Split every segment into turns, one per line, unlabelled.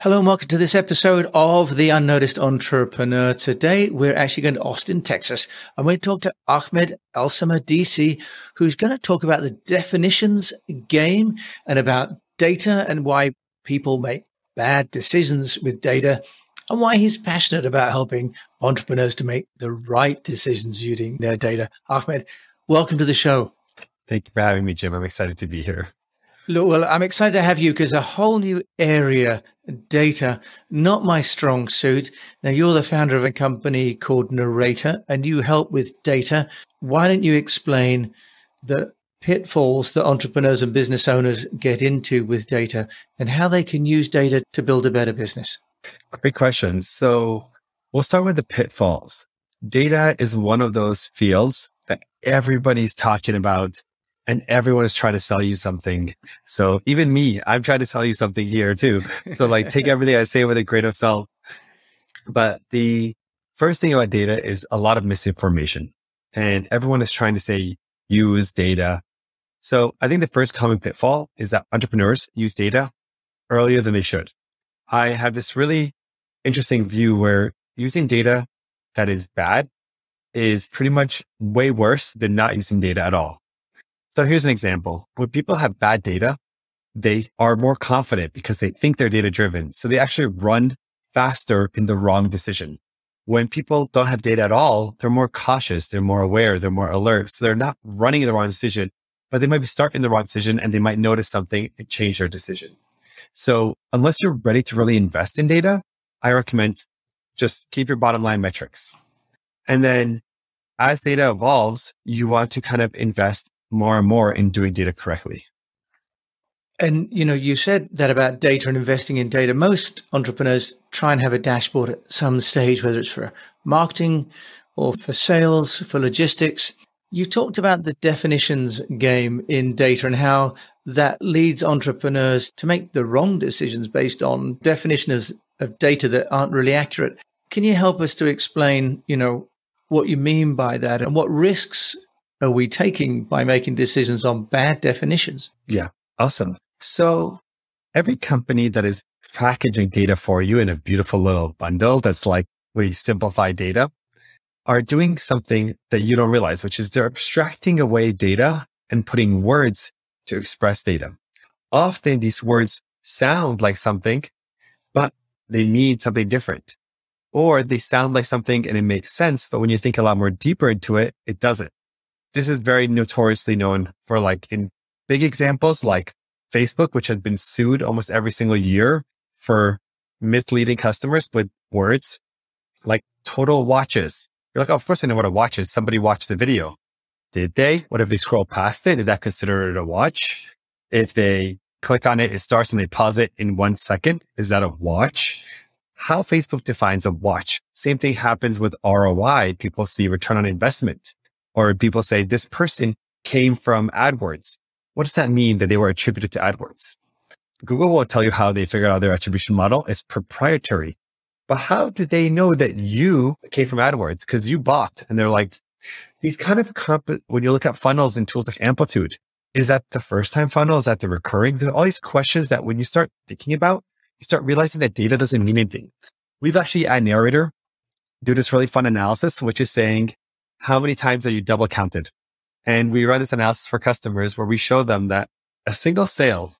Hello and welcome to this episode of The Unnoticed Entrepreneur. Today, we're actually going to Austin, Texas, and we talk to Ahmed Elsamadisi, who's going to talk about the definitions game and about data and why people make bad decisions with data and why he's passionate about helping entrepreneurs to make the right decisions using their data. Ahmed, welcome to the show.
Thank you for having me, Jim. I'm excited to be here.
Look, well, I'm excited to have you because a whole new area, data, not my strong suit. Now, you're the founder of a company called Narrator and you help with data. Why don't you explain the pitfalls that entrepreneurs and business owners get into with data and how they can use data to build a better business?
Great question. So, we'll start with the pitfalls. Data is one of those fields that everybody's talking about and everyone is trying to sell you something. So even me, I'm trying to sell you something here too. So like take everything I say with a grain of salt. But the first thing about data is a lot of misinformation and everyone is trying to say use data. So I think the first common pitfall is that entrepreneurs use data earlier than they should. I have this really interesting view where using data that is bad is pretty much way worse than not using data at all. So here's an example. When people have bad data, they are more confident because they think they're data driven. So they actually run faster in the wrong decision. When people don't have data at all, they're more cautious. They're more aware. They're more alert. So they're not running the wrong decision, but they might be starting the wrong decision and they might notice something and change their decision. So unless you're ready to really invest in data, I recommend just keep your bottom line metrics. And then as data evolves, you want to kind of invest more and more in doing data correctly.
And you know, you said that about data and investing in data. Most entrepreneurs try and have a dashboard at some stage, whether it's for marketing or for sales, for logistics. You talked about the definitions game in data and how that leads entrepreneurs to make the wrong decisions based on definitions of data that aren't really accurate. Can you help us to explain, you know, what you mean by that and what risks are we taking by making decisions on bad definitions?
Yeah, awesome. So every company that is packaging data for you in a beautiful little bundle that's like we simplify data are doing something that you don't realize, which is they're abstracting away data and putting words to express data. Often these words sound like something, but they mean something different. Or they sound like something and it makes sense, but when you think a lot more deeper into it, it doesn't. This is very notoriously known for like in big examples like Facebook, which had been sued almost every single year for misleading customers with words like total watches. You're like, oh, of course I know what a watch is. Somebody watched the video. Did they? What if they scroll past it? Did that consider it a watch? If they click on it, it starts and they pause it in one second. Is that a watch? How Facebook defines a watch. Same thing happens with ROI. People see return on investment or people say this person came from AdWords. What does that mean that they were attributed to AdWords? Google will tell you how they figured out their attribution model. It's proprietary. But how do they know that you came from AdWords? Because you bought and they're like, these kind of comp- when you look at funnels and tools like Amplitude, is that the first time funnel? Is that the recurring? There's all these questions that when you start thinking about, you start realizing that data doesn't mean anything. We've actually at Narrator do this really fun analysis, which is saying how many times are you double counted? And we run this analysis for customers where we show them that a single sale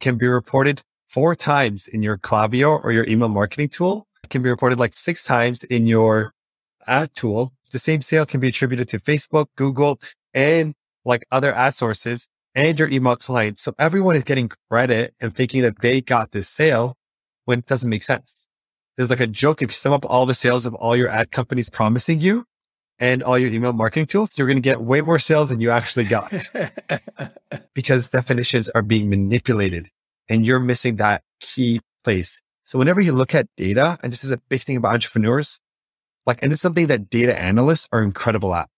can be reported four times in your Klaviyo or your email marketing tool. It can be reported like six times in your ad tool. The same sale can be attributed to Facebook, Google, and like other ad sources and your email client. So everyone is getting credit and thinking that they got this sale when it doesn't make sense. There's like a joke. If you sum up all the sales of all your ad companies promising you, and all your email marketing tools, you're going to get way more sales than you actually got because definitions are being manipulated and you're missing that key place. So whenever you look at data, and this is a big thing about entrepreneurs, like, and it's something that data analysts are incredible at.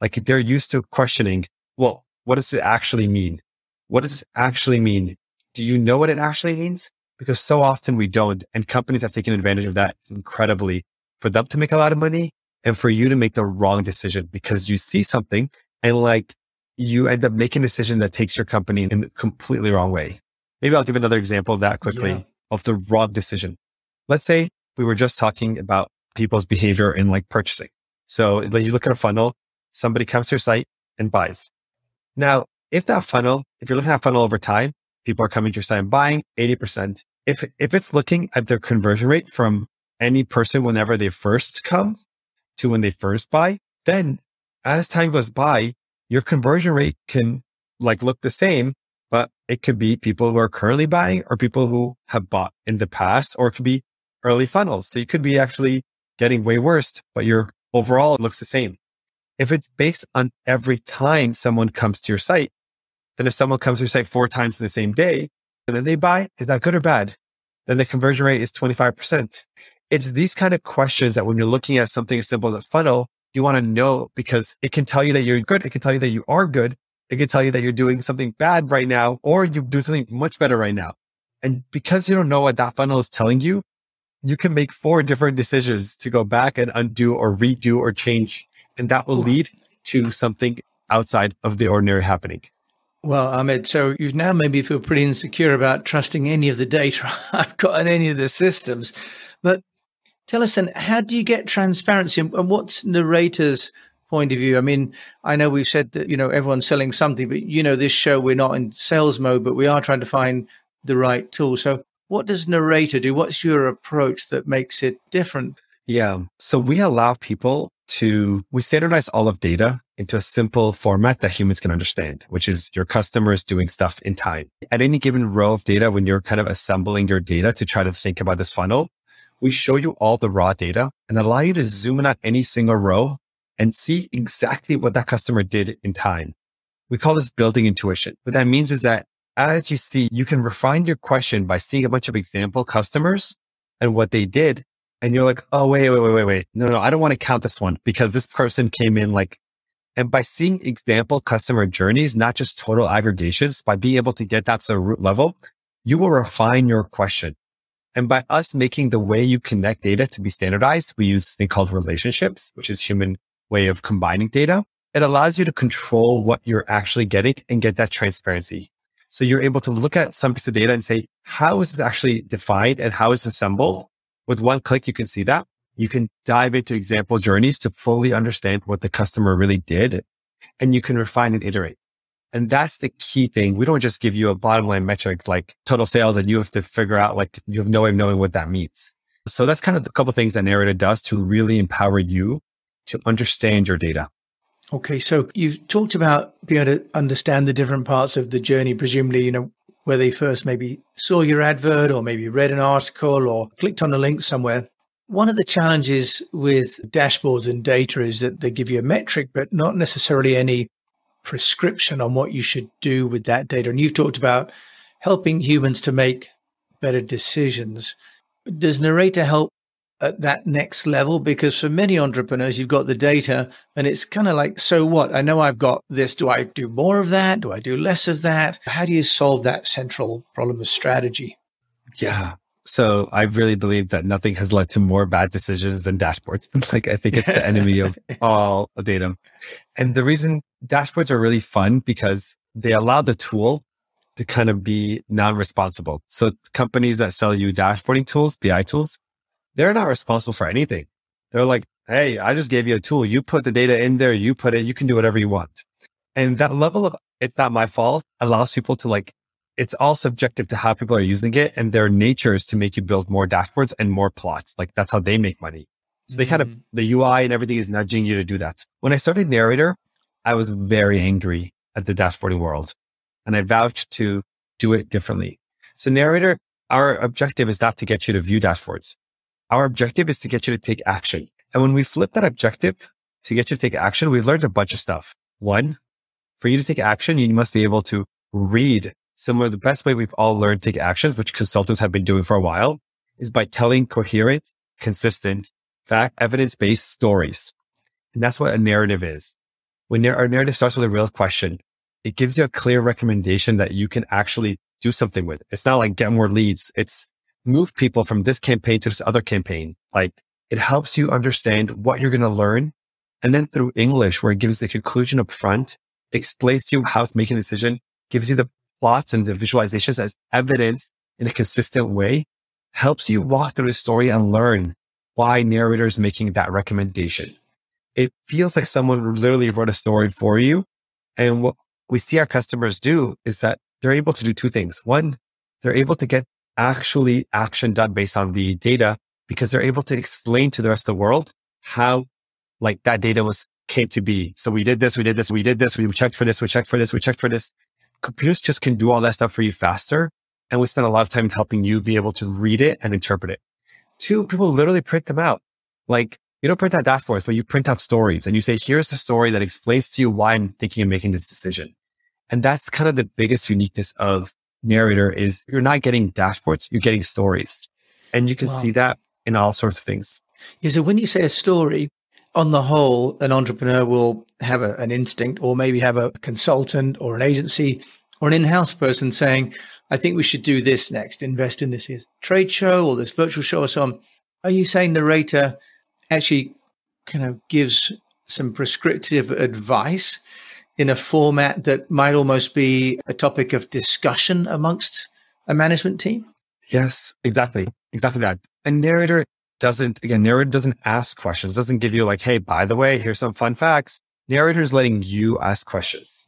Like they're used to questioning, well, what does it actually mean? What does it actually mean? Do you know what it actually means? Because so often we don't. And companies have taken advantage of that incredibly for them to make a lot of money and for you to make the wrong decision because you see something and like you end up making a decision that takes your company in a completely wrong way. Maybe I'll give another example of that quickly. Yeah. of the wrong decision. Let's say we were just talking about people's behavior in like purchasing. So you look at a funnel, somebody comes to your site and buys. Now, if that funnel, if you're looking at funnel over time, people are coming to your site and buying 80%. If, if it's looking at their conversion rate from any person whenever they first come to when they first buy, then as time goes by, your conversion rate can like look the same, but it could be people who are currently buying or people who have bought in the past, or it could be early funnels. So you could be actually getting way worse, but your overall looks the same. If it's based on every time someone comes to your site, then if someone comes to your site four times in the same day and then they buy, is that good or bad? Then the conversion rate is 25%. It's these kind of questions that when you're looking at something as simple as a funnel, you want to know because it can tell you that you're good. It can tell you that you are good. It can tell you that you're doing something bad right now, or you do something much better right now. And because you don't know what that funnel is telling you, you can make four different decisions to go back and undo or redo or change. And that will lead to something outside of the ordinary happening.
Well, Ahmed, so you've now made me feel pretty insecure about trusting any of the data I've got in any of the systems. But tell us then, how do you get transparency and what's narrator's point of view? I mean, I know we've said that, you know, everyone's selling something, but you know, this show, we're not in sales mode, but we are trying to find the right tool. So what does narrator do? What's your approach that makes it different?
Yeah. So we allow people to, we standardize all of data into a simple format that humans can understand, which is your customers doing stuff in time. At any given row of data, when you're kind of assembling your data to try to think about this funnel, we show you all the raw data and allow you to zoom in on any single row and see exactly what that customer did in time. We call this building intuition. What that means is that as you see, you can refine your question by seeing a bunch of example customers and what they did. And you're like, oh, wait, wait, wait, wait, wait. No, no, I don't want to count this one because this person came in like, and by seeing example customer journeys, not just total aggregations, by being able to get that to the root level, you will refine your question. And by us making the way you connect data to be standardized, we use this thing called relationships, which is human way of combining data. It allows you to control what you're actually getting and get that transparency. So you're able to look at some piece of data and say, how is this actually defined and how is assembled? With one click, you can see that. You can dive into example journeys to fully understand what the customer really did and you can refine and iterate. And that's the key thing. We don't just give you a bottom line metric like total sales and you have to figure out like you have no way of knowing what that means. So that's kind of a couple things that Narrator does to really empower you to understand your data.
Okay, so you've talked about being able to understand the different parts of the journey, presumably, you know, where they first maybe saw your advert or maybe read an article or clicked on a link somewhere. One of the challenges with dashboards and data is that they give you a metric, but not necessarily any prescription on what you should do with that data. And you've talked about helping humans to make better decisions. Does Narrator help at that next level? Because for many entrepreneurs you've got the data and it's kind of like so what? I know i've got this. Do i do more of that? Do i do less of that? How do you solve that central problem of strategy?
Yeah. So i really believe that nothing has led to more bad decisions than dashboards. Like i think it's the enemy of all data and the reason dashboards are really fun because they allow the tool to kind of be non-responsible so companies that sell you dashboarding tools bi tools they're not responsible for anything. They're like, Hey, I just gave you a tool. You put the data in there. You put it, you can do whatever you want. And that level of it's not my fault allows people to like, it's all subjective to how people are using it and their nature is to make you build more dashboards and more plots. Like that's how they make money. So they mm-hmm. kind of, mm-hmm. the UI and everything is nudging you to do that. When I started Narrator, I was very angry at the dashboarding world and I vouched to do it differently. So Narrator, our objective is not to get you to view dashboards. Our objective is to get you to take action. And when we flip that objective to get you to take action, we've learned a bunch of stuff. One, for you to take action, you must be able to read similar. The best way we've all learned to take actions, which consultants have been doing for a while is by telling coherent, consistent, fact, evidence-based stories. And that's what a narrative is. When our narrative starts with a real question, it gives you a clear recommendation that you can actually do something with. It's not like get more leads. It's move people from this campaign to this other campaign. Like it helps you understand what you're going to learn. And then through English, where it gives the conclusion up front, explains to you how it's making a decision, gives you the plots and the visualizations as evidence in a consistent way. helps you walk through the story and learn why narrator is making that recommendation. It feels like someone literally wrote a story for you. And what we see our customers do is that they're able to do two things. One, they're able to get actually action done based on the data because they're able to explain to the rest of the world how like that data was came to be. So we did this, we did this, we did this, we checked for this, we checked for this, we checked for this. Computers just can do all that stuff for you faster. And we spend a lot of time helping you be able to read it and interpret it. Two, people literally print them out. Like you don't print out dashboards, but you print out stories and you say, here's the story that explains to you why I'm thinking of making this decision. And that's kind of the biggest uniqueness of narrator is you're not getting dashboards, you're getting stories. And you can wow. see that in all sorts of things.
Yeah. So when you say a story, on the whole, an entrepreneur will have a, an instinct or maybe have a consultant or an agency or an in-house person saying, I think we should do this next, invest in this trade show or this virtual show or so on. Are you saying narrator actually kind of gives some prescriptive advice in a format that might almost be a topic of discussion amongst a management team?
Yes, exactly. Exactly that. A narrator doesn't, again, narrator doesn't ask questions, doesn't give you like, hey, by the way, here's some fun facts. Narrator is letting you ask questions.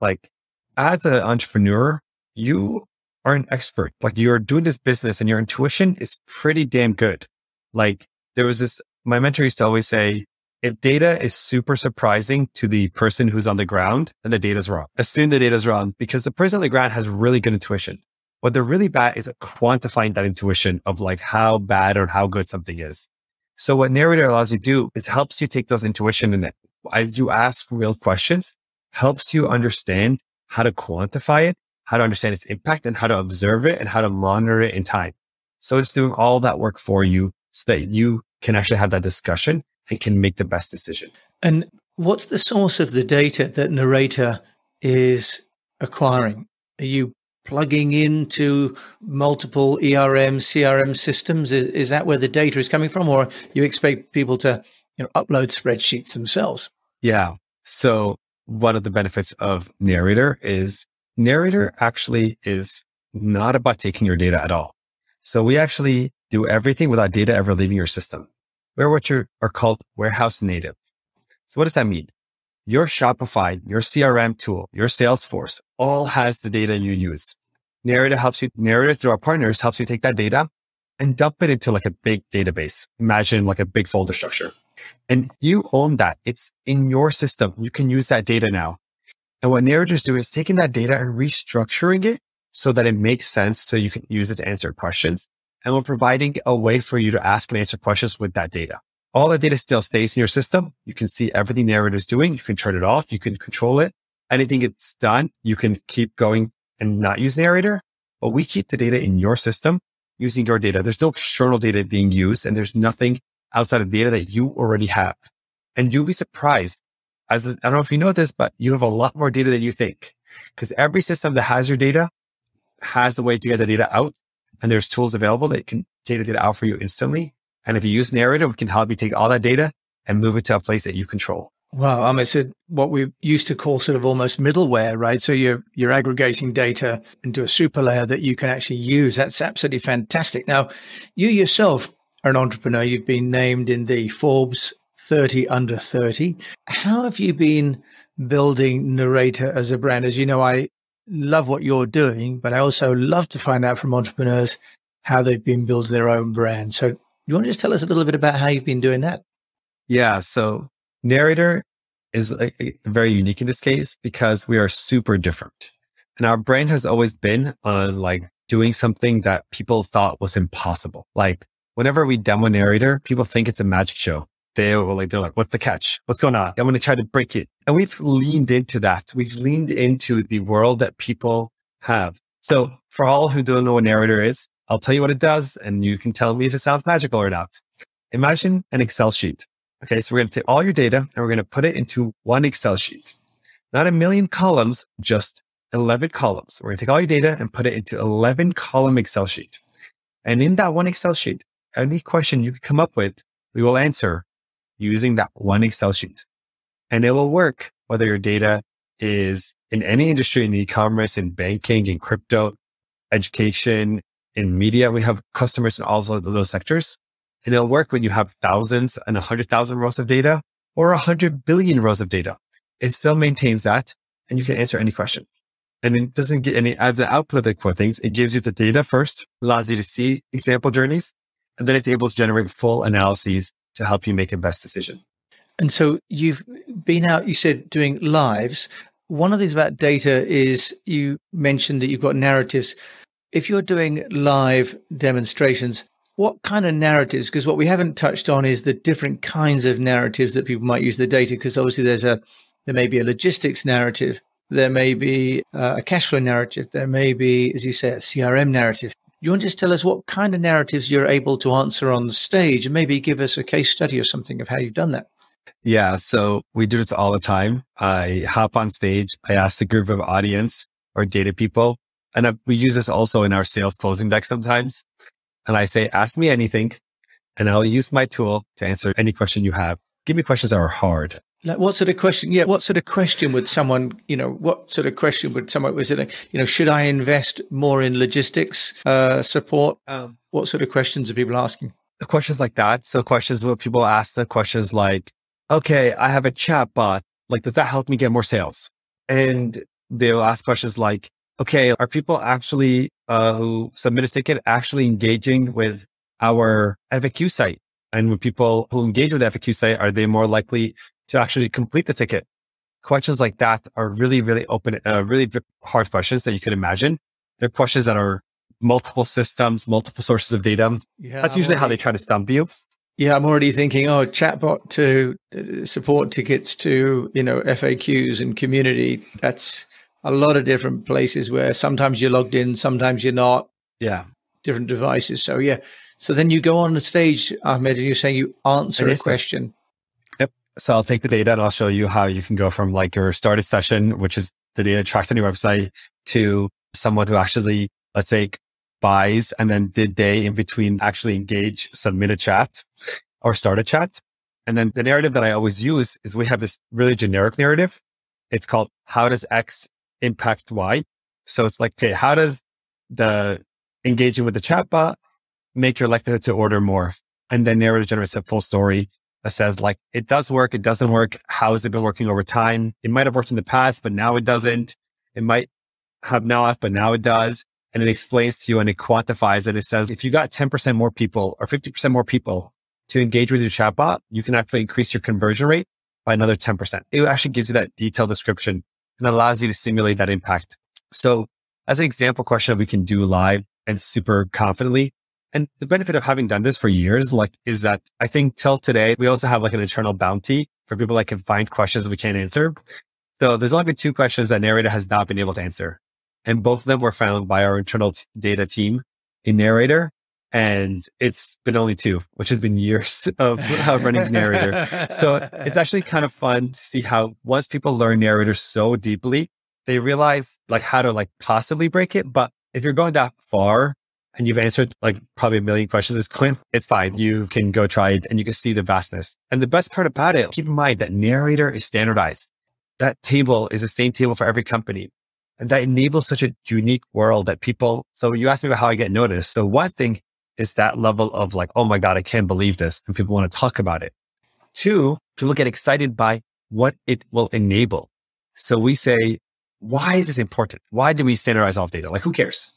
Like as an entrepreneur, you are an expert. Like you're doing this business and your intuition is pretty damn good. Like there was this, my mentor used to always say, if data is super surprising to the person who's on the ground, then the data's wrong. Assume the data's wrong because the person on the ground has really good intuition. What they're really bad is quantifying that intuition of like how bad or how good something is. So what narrator allows you to do is helps you take those intuition and as you ask real questions, helps you understand how to quantify it, how to understand its impact and how to observe it and how to monitor it in time. So it's doing all that work for you so that you can actually have that discussion and can make the best decision.
And what's the source of the data that narrator is acquiring? Are you plugging into multiple ERM, CRM systems? Is, is that where the data is coming from? Or you expect people to you know, upload spreadsheets themselves?
Yeah. So one of the benefits of Narrator is Narrator actually is not about taking your data at all. So we actually do everything without data ever leaving your system. We're what you are called warehouse native. So what does that mean? Your Shopify, your CRM tool, your Salesforce all has the data you use. Narrator helps you, Narrator through our partners helps you take that data and dump it into like a big database. Imagine like a big folder structure. And you own that. It's in your system. You can use that data now. And what narrators do is taking that data and restructuring it so that it makes sense so you can use it to answer questions. And we're providing a way for you to ask and answer questions with that data. All the data still stays in your system. You can see everything narrator is doing. You can turn it off. You can control it. Anything it's done, you can keep going and not use narrator. But we keep the data in your system using your data. There's no external data being used and there's nothing outside of data that you already have. And you'll be surprised. As I don't know if you know this, but you have a lot more data than you think because every system that has your data has a way to get the data out and there's tools available that can take the data out for you instantly. And if you use narrative, we can help you take all that data and move it to a place that you control.
Wow. Um, it's a, what we used to call sort of almost middleware, right? So you're, you're aggregating data into a super layer that you can actually use. That's absolutely fantastic. Now, you yourself are an entrepreneur. You've been named in the Forbes 30 under 30. How have you been building Narrator as a brand? As you know, I love what you're doing, but I also love to find out from entrepreneurs how they've been building their own brand. So you want to just tell us a little bit about how you've been doing that?
Yeah. So narrator is uh, uh, very unique in this case because we are super different. And our brand has always been on like doing something that people thought was impossible. Like whenever we demo narrator, people think it's a magic show. They will like, they're like, what's the catch? What's going on? I'm going to try to break it. And we've leaned into that. We've leaned into the world that people have. So for all who don't know what narrator is, I'll tell you what it does and you can tell me if it sounds magical or not. Imagine an Excel sheet. Okay. So we're going to take all your data and we're going to put it into one Excel sheet, not a million columns, just 11 columns. We're going to take all your data and put it into 11 column Excel sheet. And in that one Excel sheet, any question you come up with, we will answer using that one Excel sheet. And it will work whether your data is in any industry, in e-commerce, in banking, in crypto, education, in media. We have customers in all of those sectors. And it'll work when you have thousands and a hundred thousand rows of data or a hundred billion rows of data. It still maintains that and you can answer any question. And it doesn't get any, as the output of the core things, it gives you the data first, allows you to see example journeys, and then it's able to generate full analyses to help you make a best decision.
And so you've been out, you said doing lives. One of these about data is you mentioned that you've got narratives. If you're doing live demonstrations, what kind of narratives? Because what we haven't touched on is the different kinds of narratives that people might use the data. Because obviously there's a there may be a logistics narrative, there may be uh, a cash flow narrative, there may be, as you say, a CRM narrative. You want to just tell us what kind of narratives you're able to answer on stage, and maybe give us a case study or something of how you've done that.
Yeah, so we do this all the time. I hop on stage, I ask the group of audience or data people, and I, we use this also in our sales closing deck sometimes. And I say, ask me anything and I'll use my tool to answer any question you have. Give me questions that are hard.
Like what sort of question? Yeah, what sort of question would someone, you know, what sort of question would someone was it? Like, you know, should I invest more in logistics uh, support? Um, what sort of questions are people asking?
The questions like that. So questions what people ask the questions like, okay, I have a chat bot. Like, does that help me get more sales? And they'll ask questions like, okay, are people actually uh, who submit a ticket actually engaging with our FAQ site? And when people who engage with the FAQ site, are they more likely to actually complete the ticket? Questions like that are really, really open, uh, really hard questions that you could imagine. They're questions that are multiple systems, multiple sources of data. Yeah, That's usually already, how they try to stump you.
Yeah, I'm already thinking, oh, chatbot to uh, support tickets to, you know, FAQs and community. That's a lot of different places where sometimes you're logged in, sometimes you're not.
Yeah.
Different devices. So, yeah. So then you go on the stage, Ahmed, and you're saying you answer a question.
So I'll take the data and I'll show you how you can go from like your started session, which is the data tracked on your website, to someone who actually, let's say, buys and then did they in between actually engage, submit a chat or start a chat. And then the narrative that I always use is we have this really generic narrative. It's called how does X impact Y? So it's like, okay, how does the engaging with the chatbot make your likelihood to order more. And then narrative generates a full story that says like, it does work. It doesn't work. How has it been working over time? It might have worked in the past, but now it doesn't. It might have not, but now it does. And it explains to you and it quantifies it. It says, if you got 10% more people or 50% more people to engage with your chatbot, you can actually increase your conversion rate by another 10%. It actually gives you that detailed description and allows you to simulate that impact. So as an example question we can do live and super confidently, and the benefit of having done this for years, like, is that I think till today, we also have like an internal bounty for people that can find questions we can't answer. So there's only been two questions that Narrator has not been able to answer. And both of them were found by our internal t- data team in Narrator. And it's been only two, which has been years of, of running Narrator. So it's actually kind of fun to see how once people learn Narrator so deeply, they realize like how to like possibly break it. But if you're going that far, and you've answered like probably a million questions at this point, it's fine. You can go try it and you can see the vastness. And the best part about it, keep in mind that narrator is standardized. That table is the same table for every company. And that enables such a unique world that people, so you asked me about how I get noticed. So one thing is that level of like, oh my God, I can't believe this. And people want to talk about it. Two, people get excited by what it will enable. So we say, why is this important? Why do we standardize all data? Like, who cares?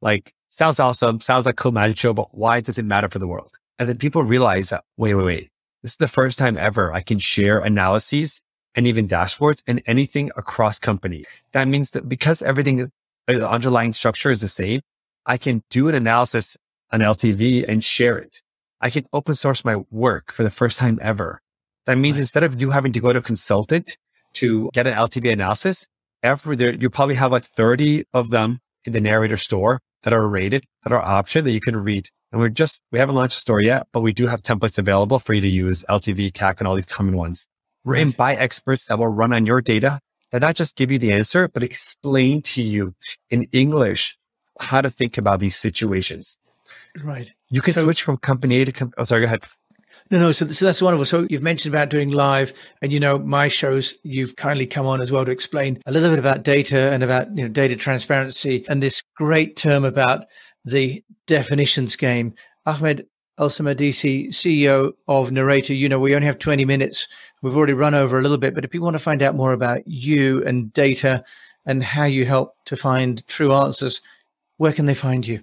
Like, sounds awesome, sounds like cool magic show, but why does it matter for the world? And then people realize that, wait, wait, wait. This is the first time ever I can share analyses and even dashboards and anything across company. That means that because everything, uh, the underlying structure is the same, I can do an analysis on LTV and share it. I can open source my work for the first time ever. That means instead of you having to go to a consultant to get an LTV analysis, every there, you probably have like 30 of them in the narrator store that are rated, that are option that you can read. And we're just, we haven't launched a store yet, but we do have templates available for you to use LTV, CAC, and all these common ones. Written right. by experts that will run on your data that not just give you the answer, but explain to you in English how to think about these situations.
Right.
You can so, switch from company A to company. Oh, sorry, go ahead.
No, no. So, so that's wonderful. So you've mentioned about doing live, and you know my shows. You've kindly come on as well to explain a little bit about data and about you know data transparency and this great term about the definitions game. Ahmed Elsamadisi, CEO of Narrator. You know, we only have 20 minutes. We've already run over a little bit, but if you want to find out more about you and data and how you help to find true answers, where can they find you?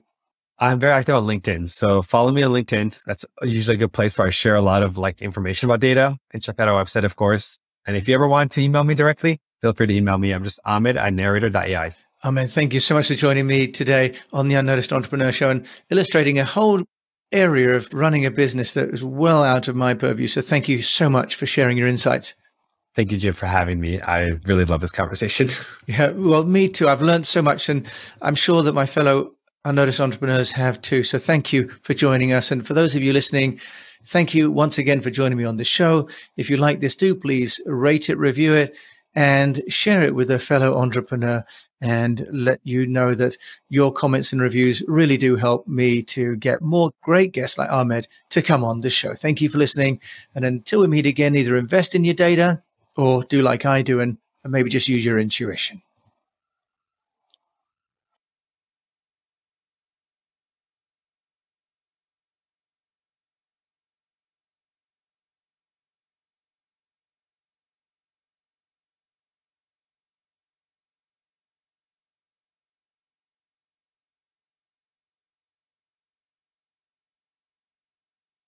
I'm very active on LinkedIn. So follow me on LinkedIn. That's usually a good place where I share a lot of like information about data and check out our website, of course. And if you ever want to email me directly, feel free to email me. I'm just Ahmed at narrator.ai.
Ahmed, thank you so much for joining me today on the Unnoticed Entrepreneur Show and illustrating a whole area of running a business that is well out of my purview. So thank you so much for sharing your insights.
Thank you, Jim, for having me. I really love this conversation.
yeah, well, me too. I've learned so much, and I'm sure that my fellow Unnoticed entrepreneurs have too. So thank you for joining us. And for those of you listening, thank you once again for joining me on the show. If you like this, do please rate it, review it, and share it with a fellow entrepreneur and let you know that your comments and reviews really do help me to get more great guests like Ahmed to come on the show. Thank you for listening. And until we meet again, either invest in your data or do like I do and maybe just use your intuition.